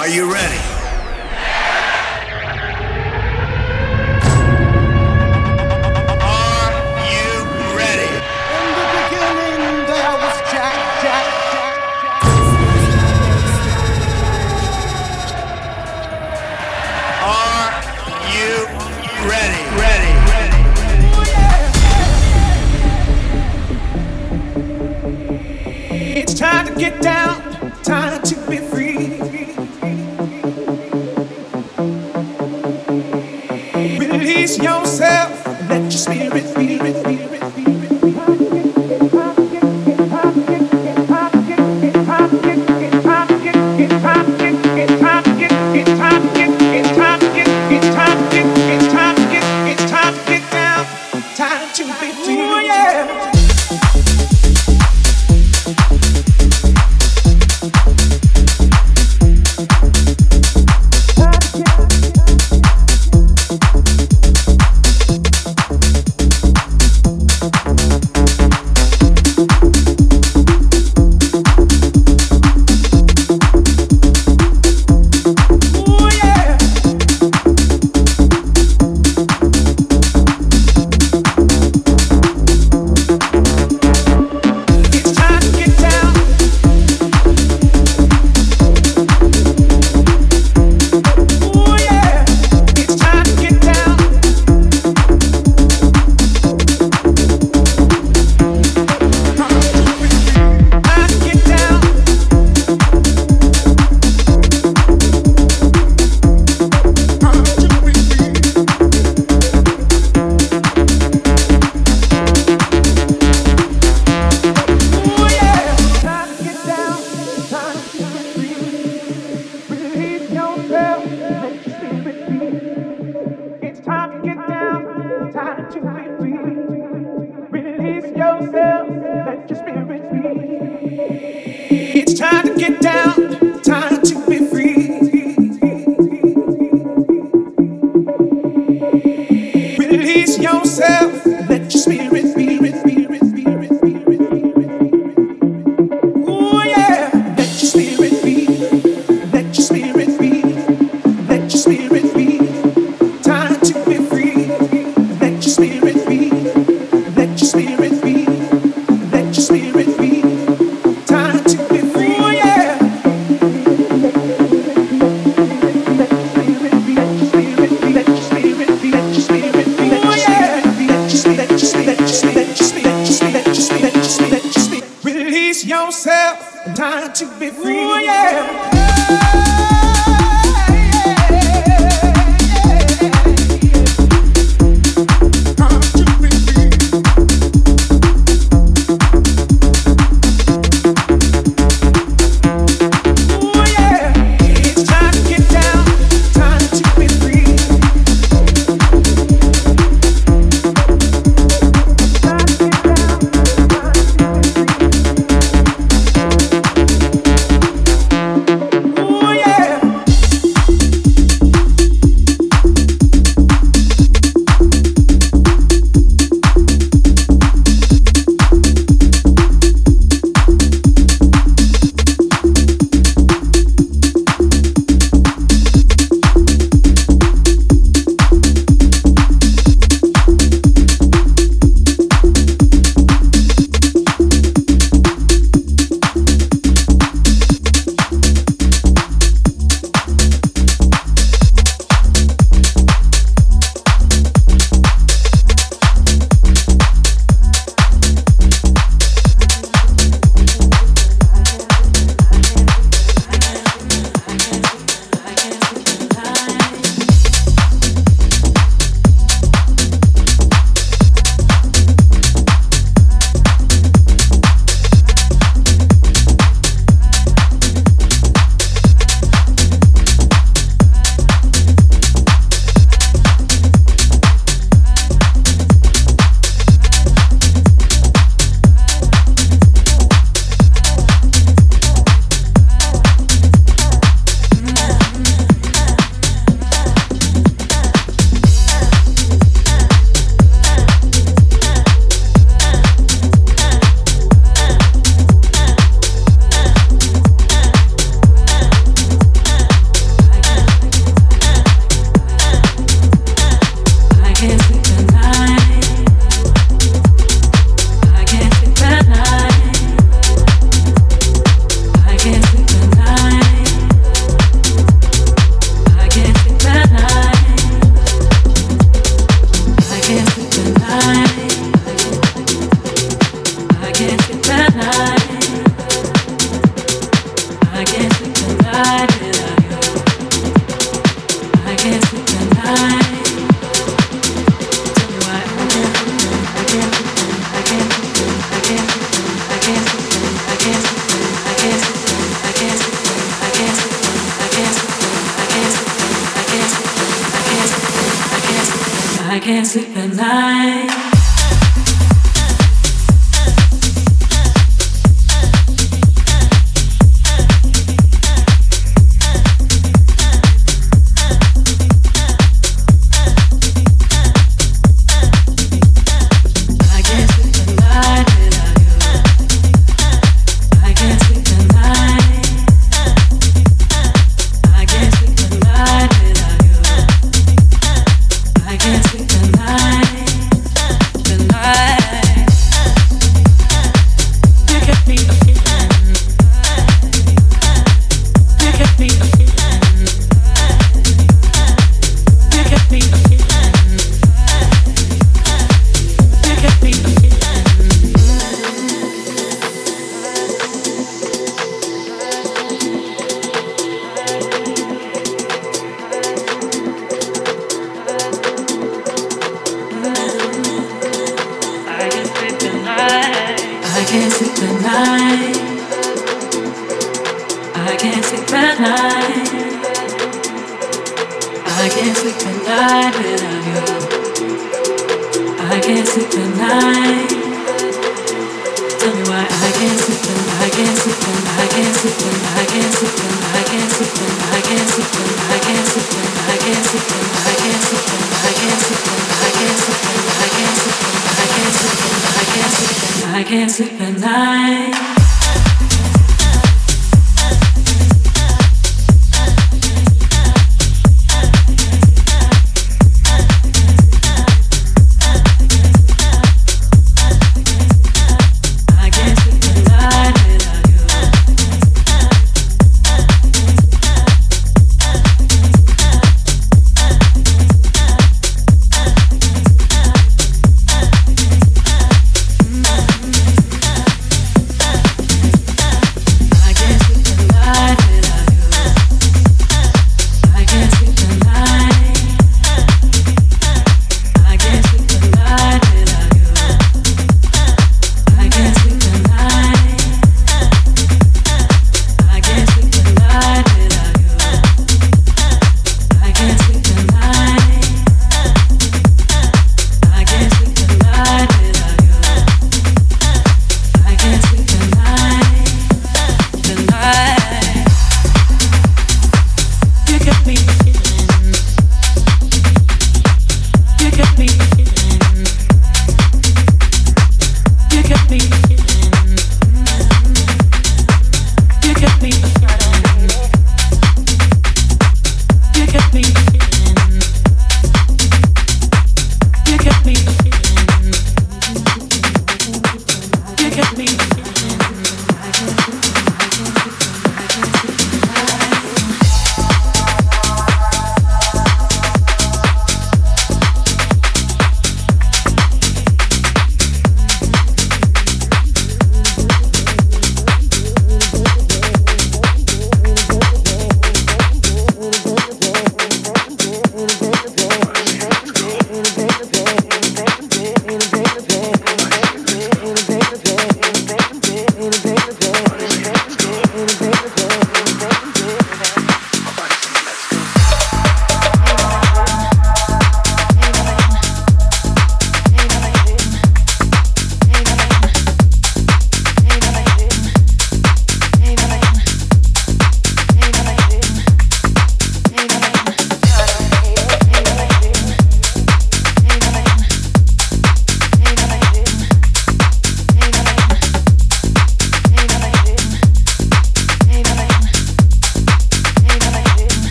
Are you ready? Are you ready? In the beginning there was Jack, Jack, Are you ready? Ready. It's time to get down.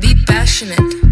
Be passionate.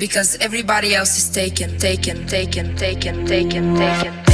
because everybody else is taken, taken, taken, taken, taken, taken. taken.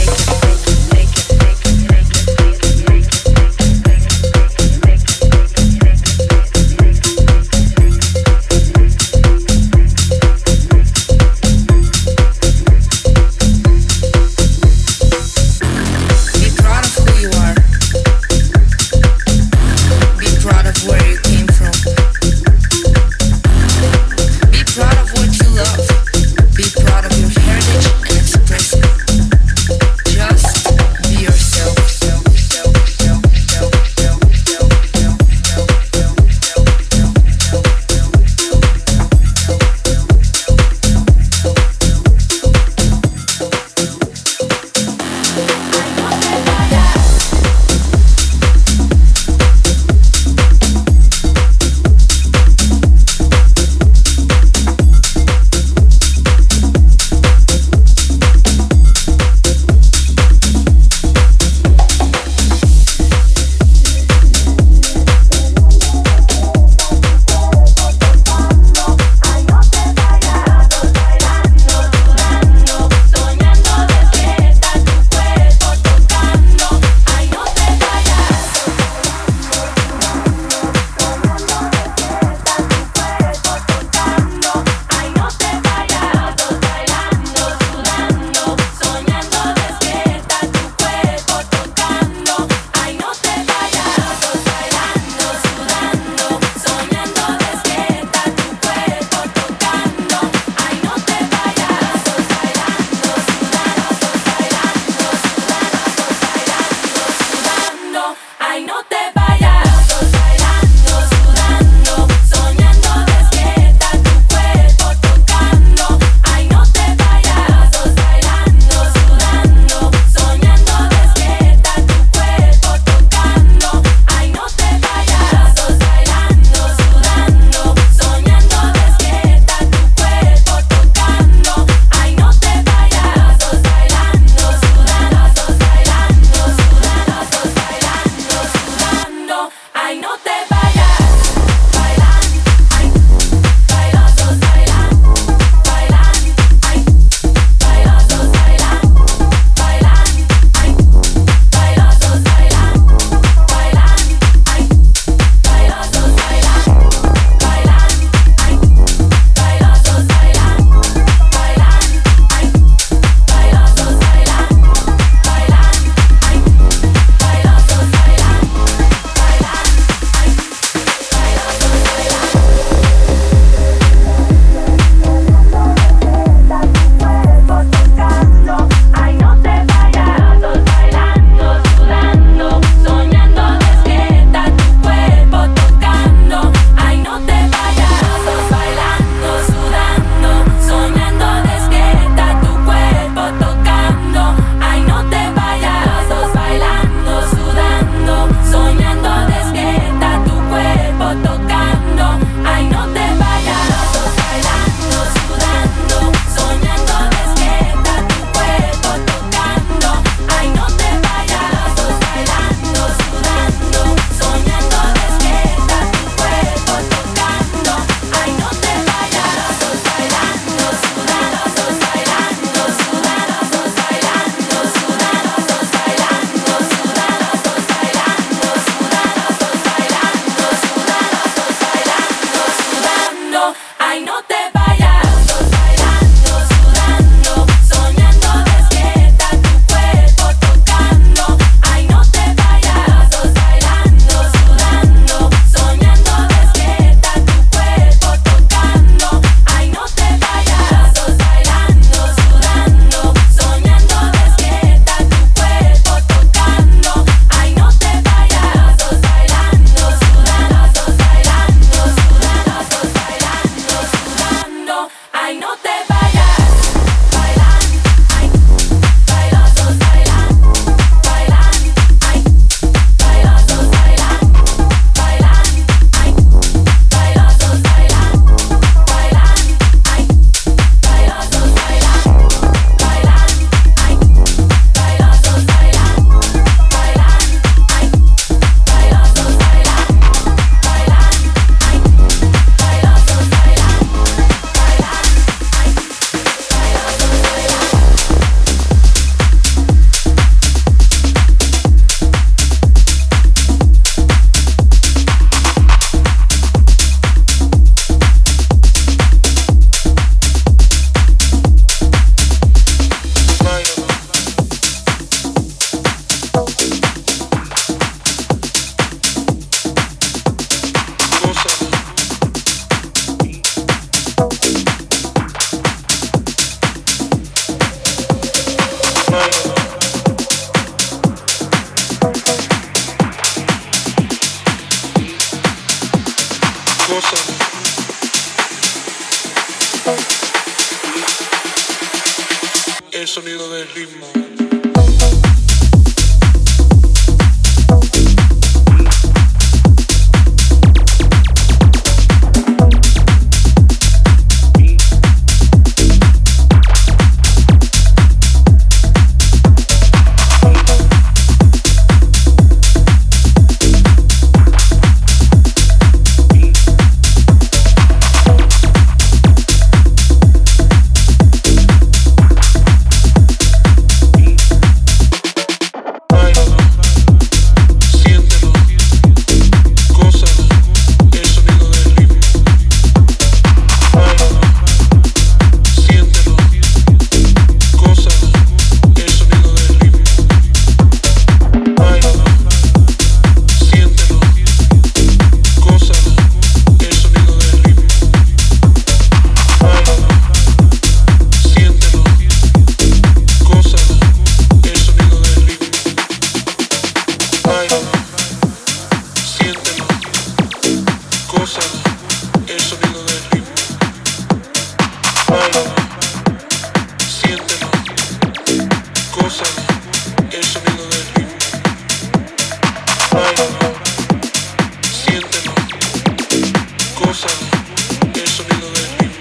sonido del ritmo.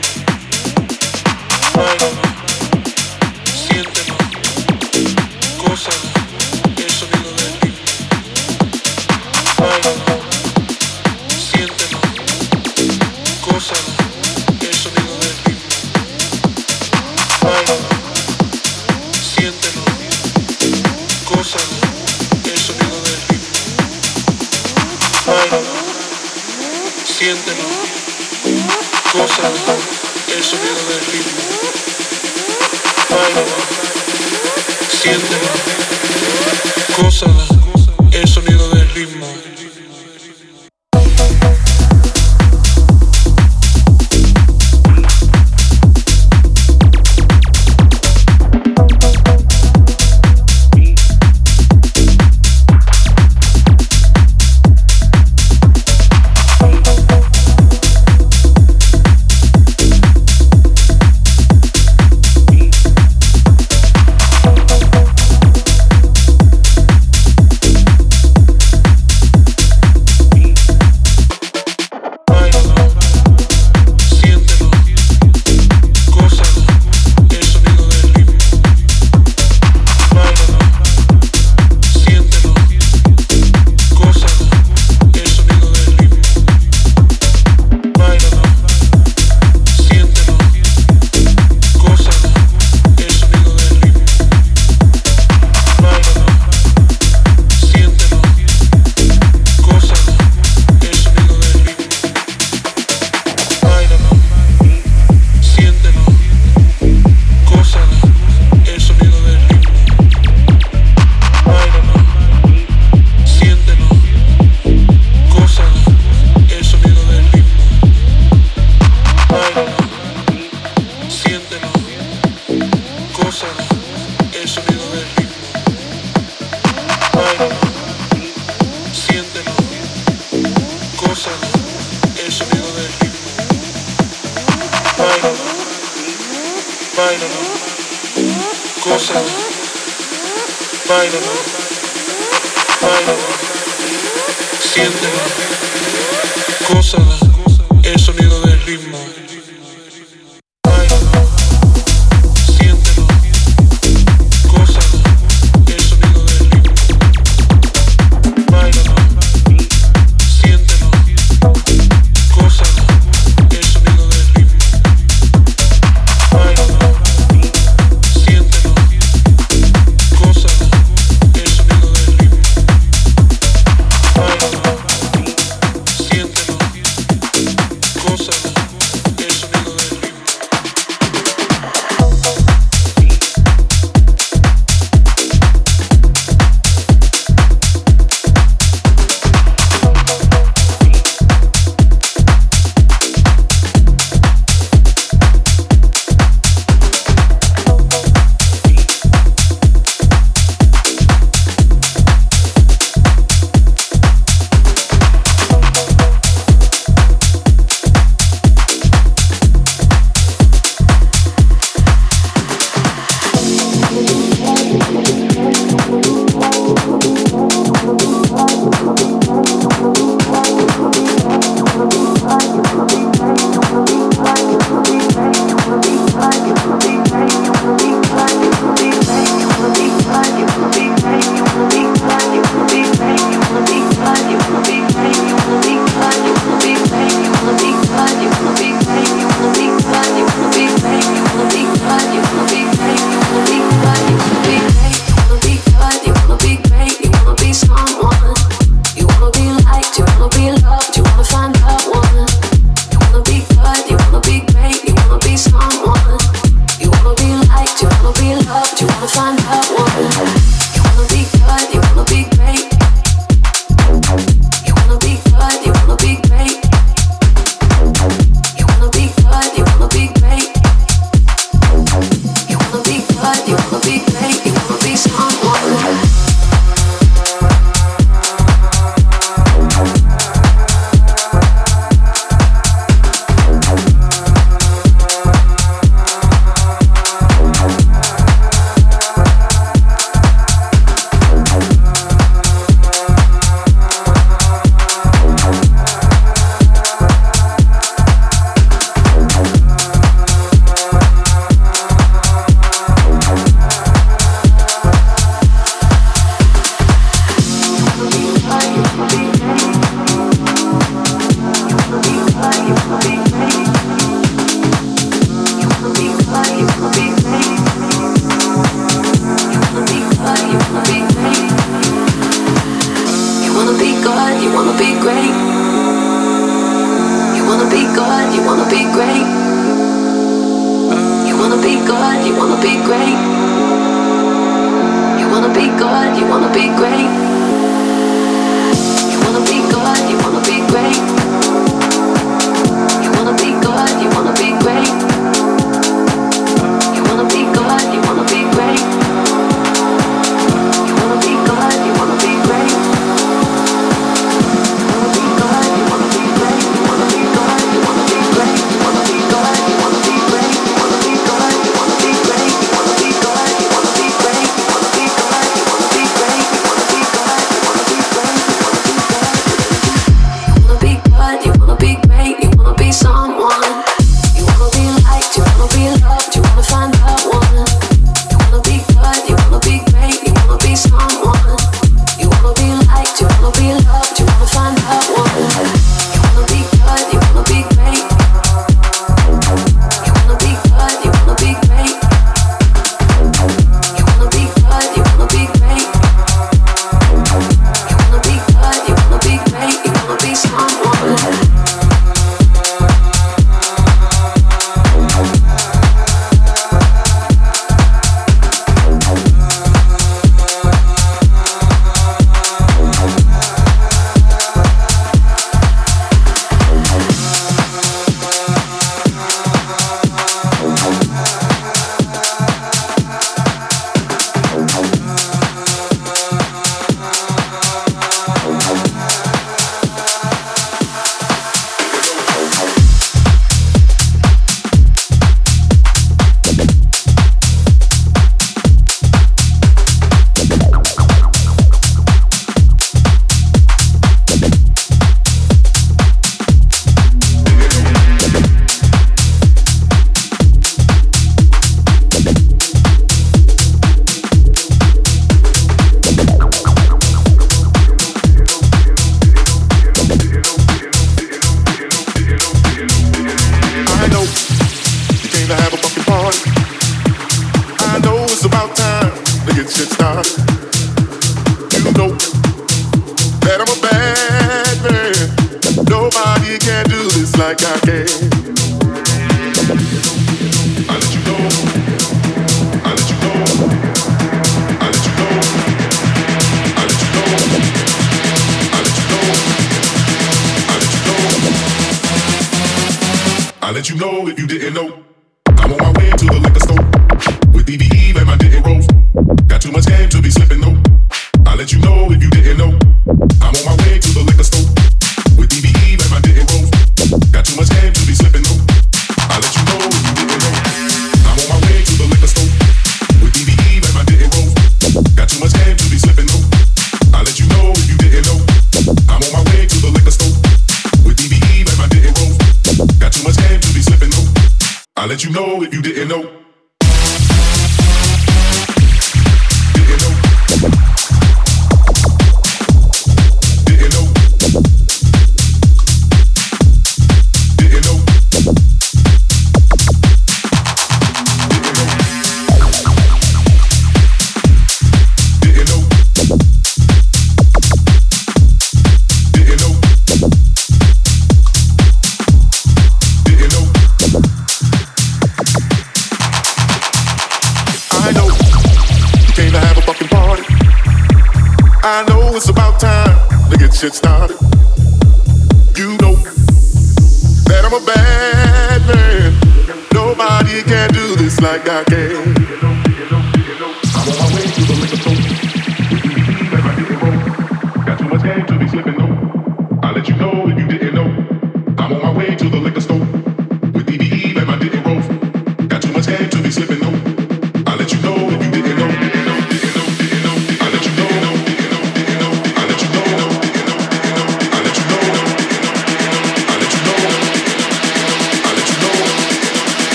You know I'm I let you. I let you. I let you. I let you. I let you. I let you. I let you know if you didn't know. Got too much game to be slipping though. I let you know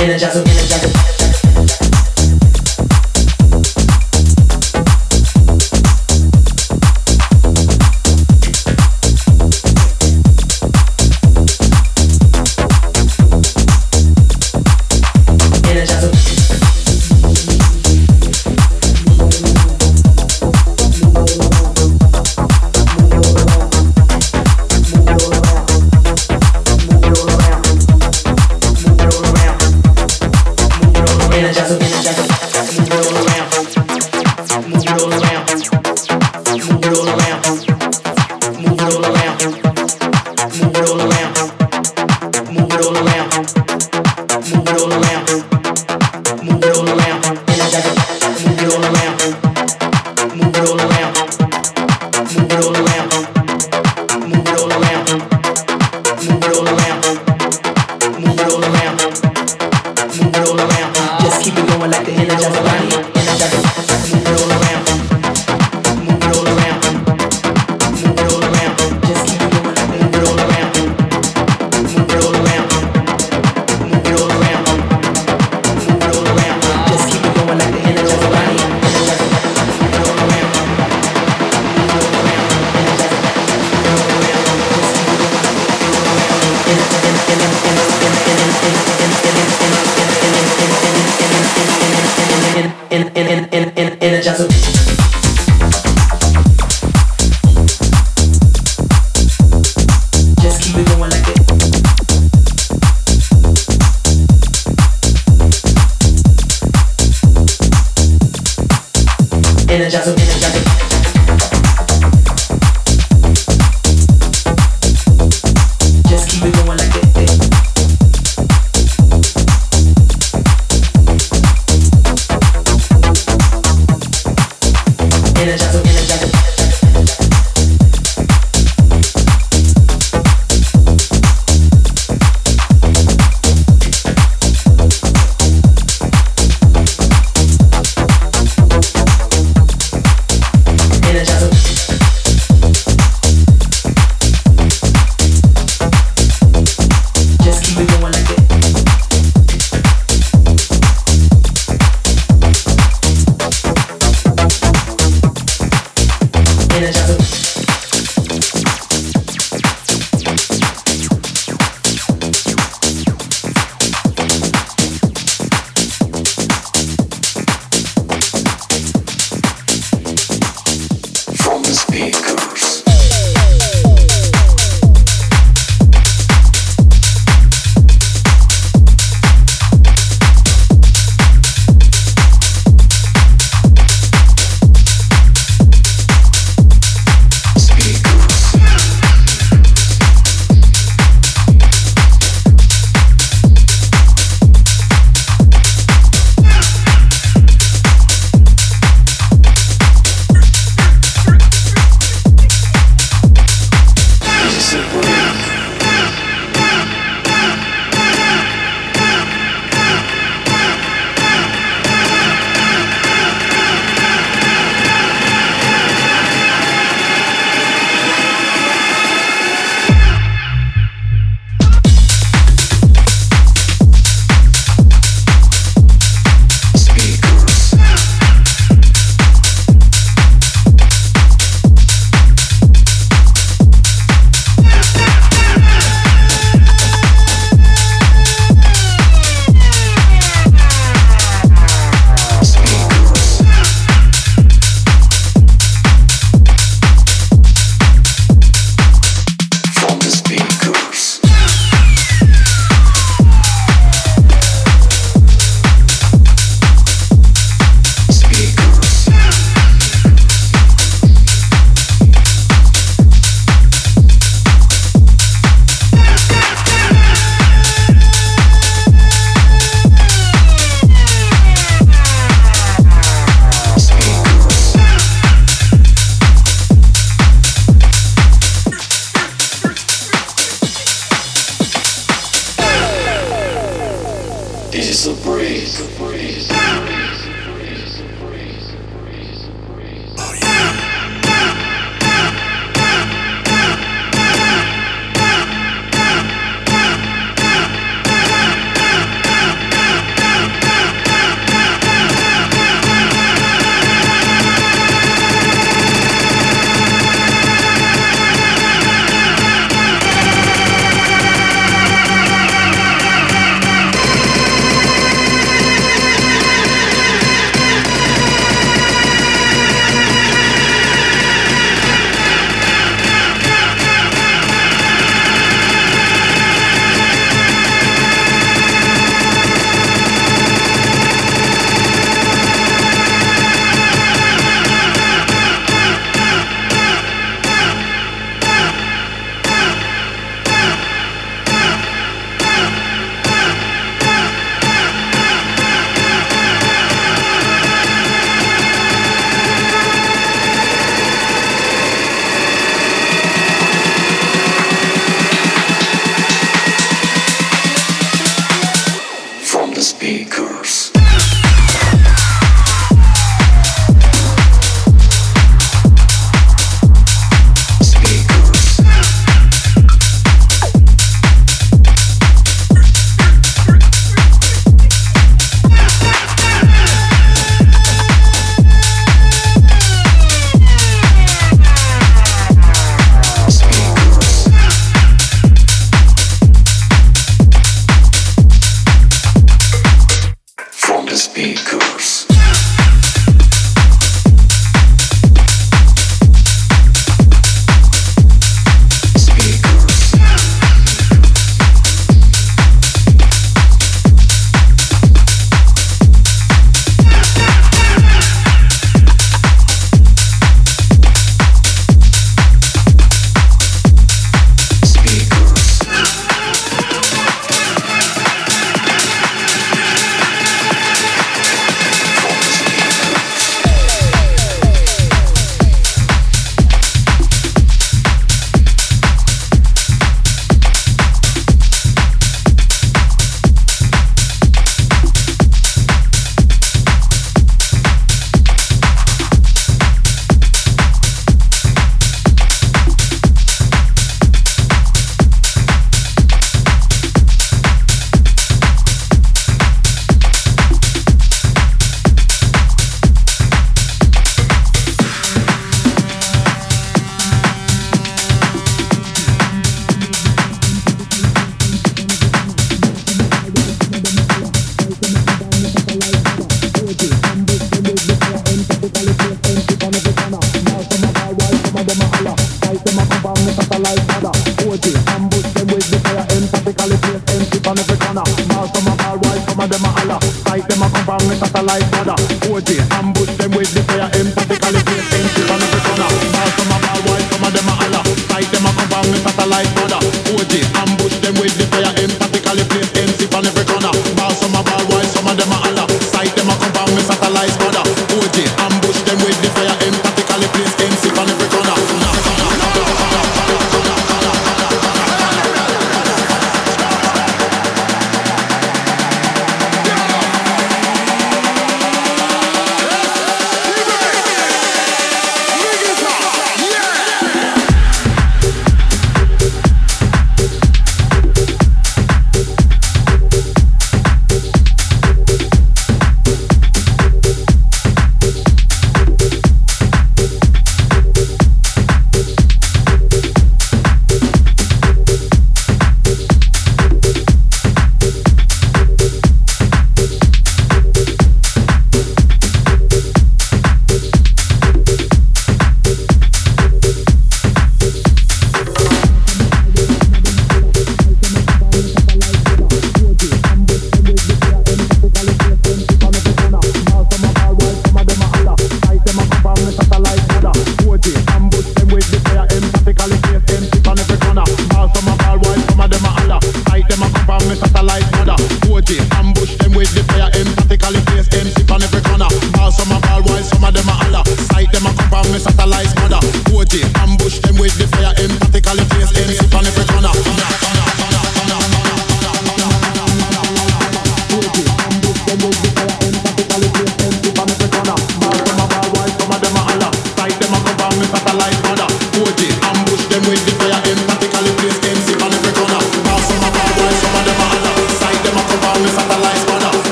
energize, energize.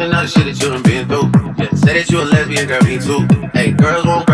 all the other shit that you done been through. Yeah, say that you a lesbian, girl, me too. Hey, girls won't